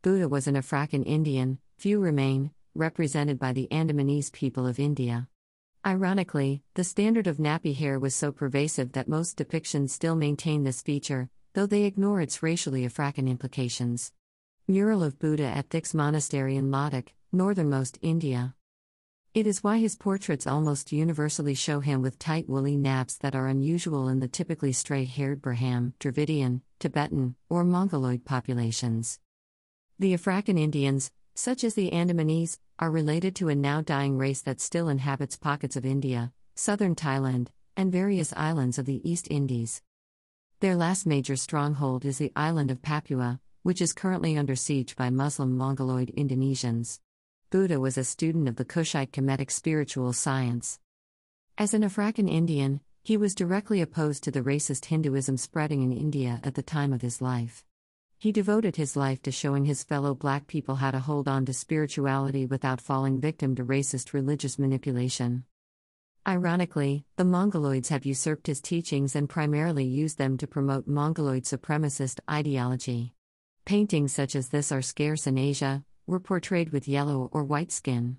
Buddha was an Afrakan Indian, few remain, represented by the Andamanese people of India. Ironically, the standard of nappy hair was so pervasive that most depictions still maintain this feature, though they ignore its racially Afrakan implications. Mural of Buddha at Thix Monastery in Ladakh, northernmost India. It is why his portraits almost universally show him with tight woolly naps that are unusual in the typically straight haired Brahman, Dravidian, Tibetan, or Mongoloid populations. The Afrakan Indians, such as the Andamanese, are related to a now dying race that still inhabits pockets of India, southern Thailand, and various islands of the East Indies. Their last major stronghold is the island of Papua, which is currently under siege by Muslim Mongoloid Indonesians. Buddha was a student of the Kushite Kemetic spiritual science. As an Afrakan Indian, he was directly opposed to the racist Hinduism spreading in India at the time of his life. He devoted his life to showing his fellow black people how to hold on to spirituality without falling victim to racist religious manipulation. Ironically, the Mongoloids have usurped his teachings and primarily used them to promote Mongoloid supremacist ideology. Paintings such as this are scarce in Asia, were portrayed with yellow or white skin.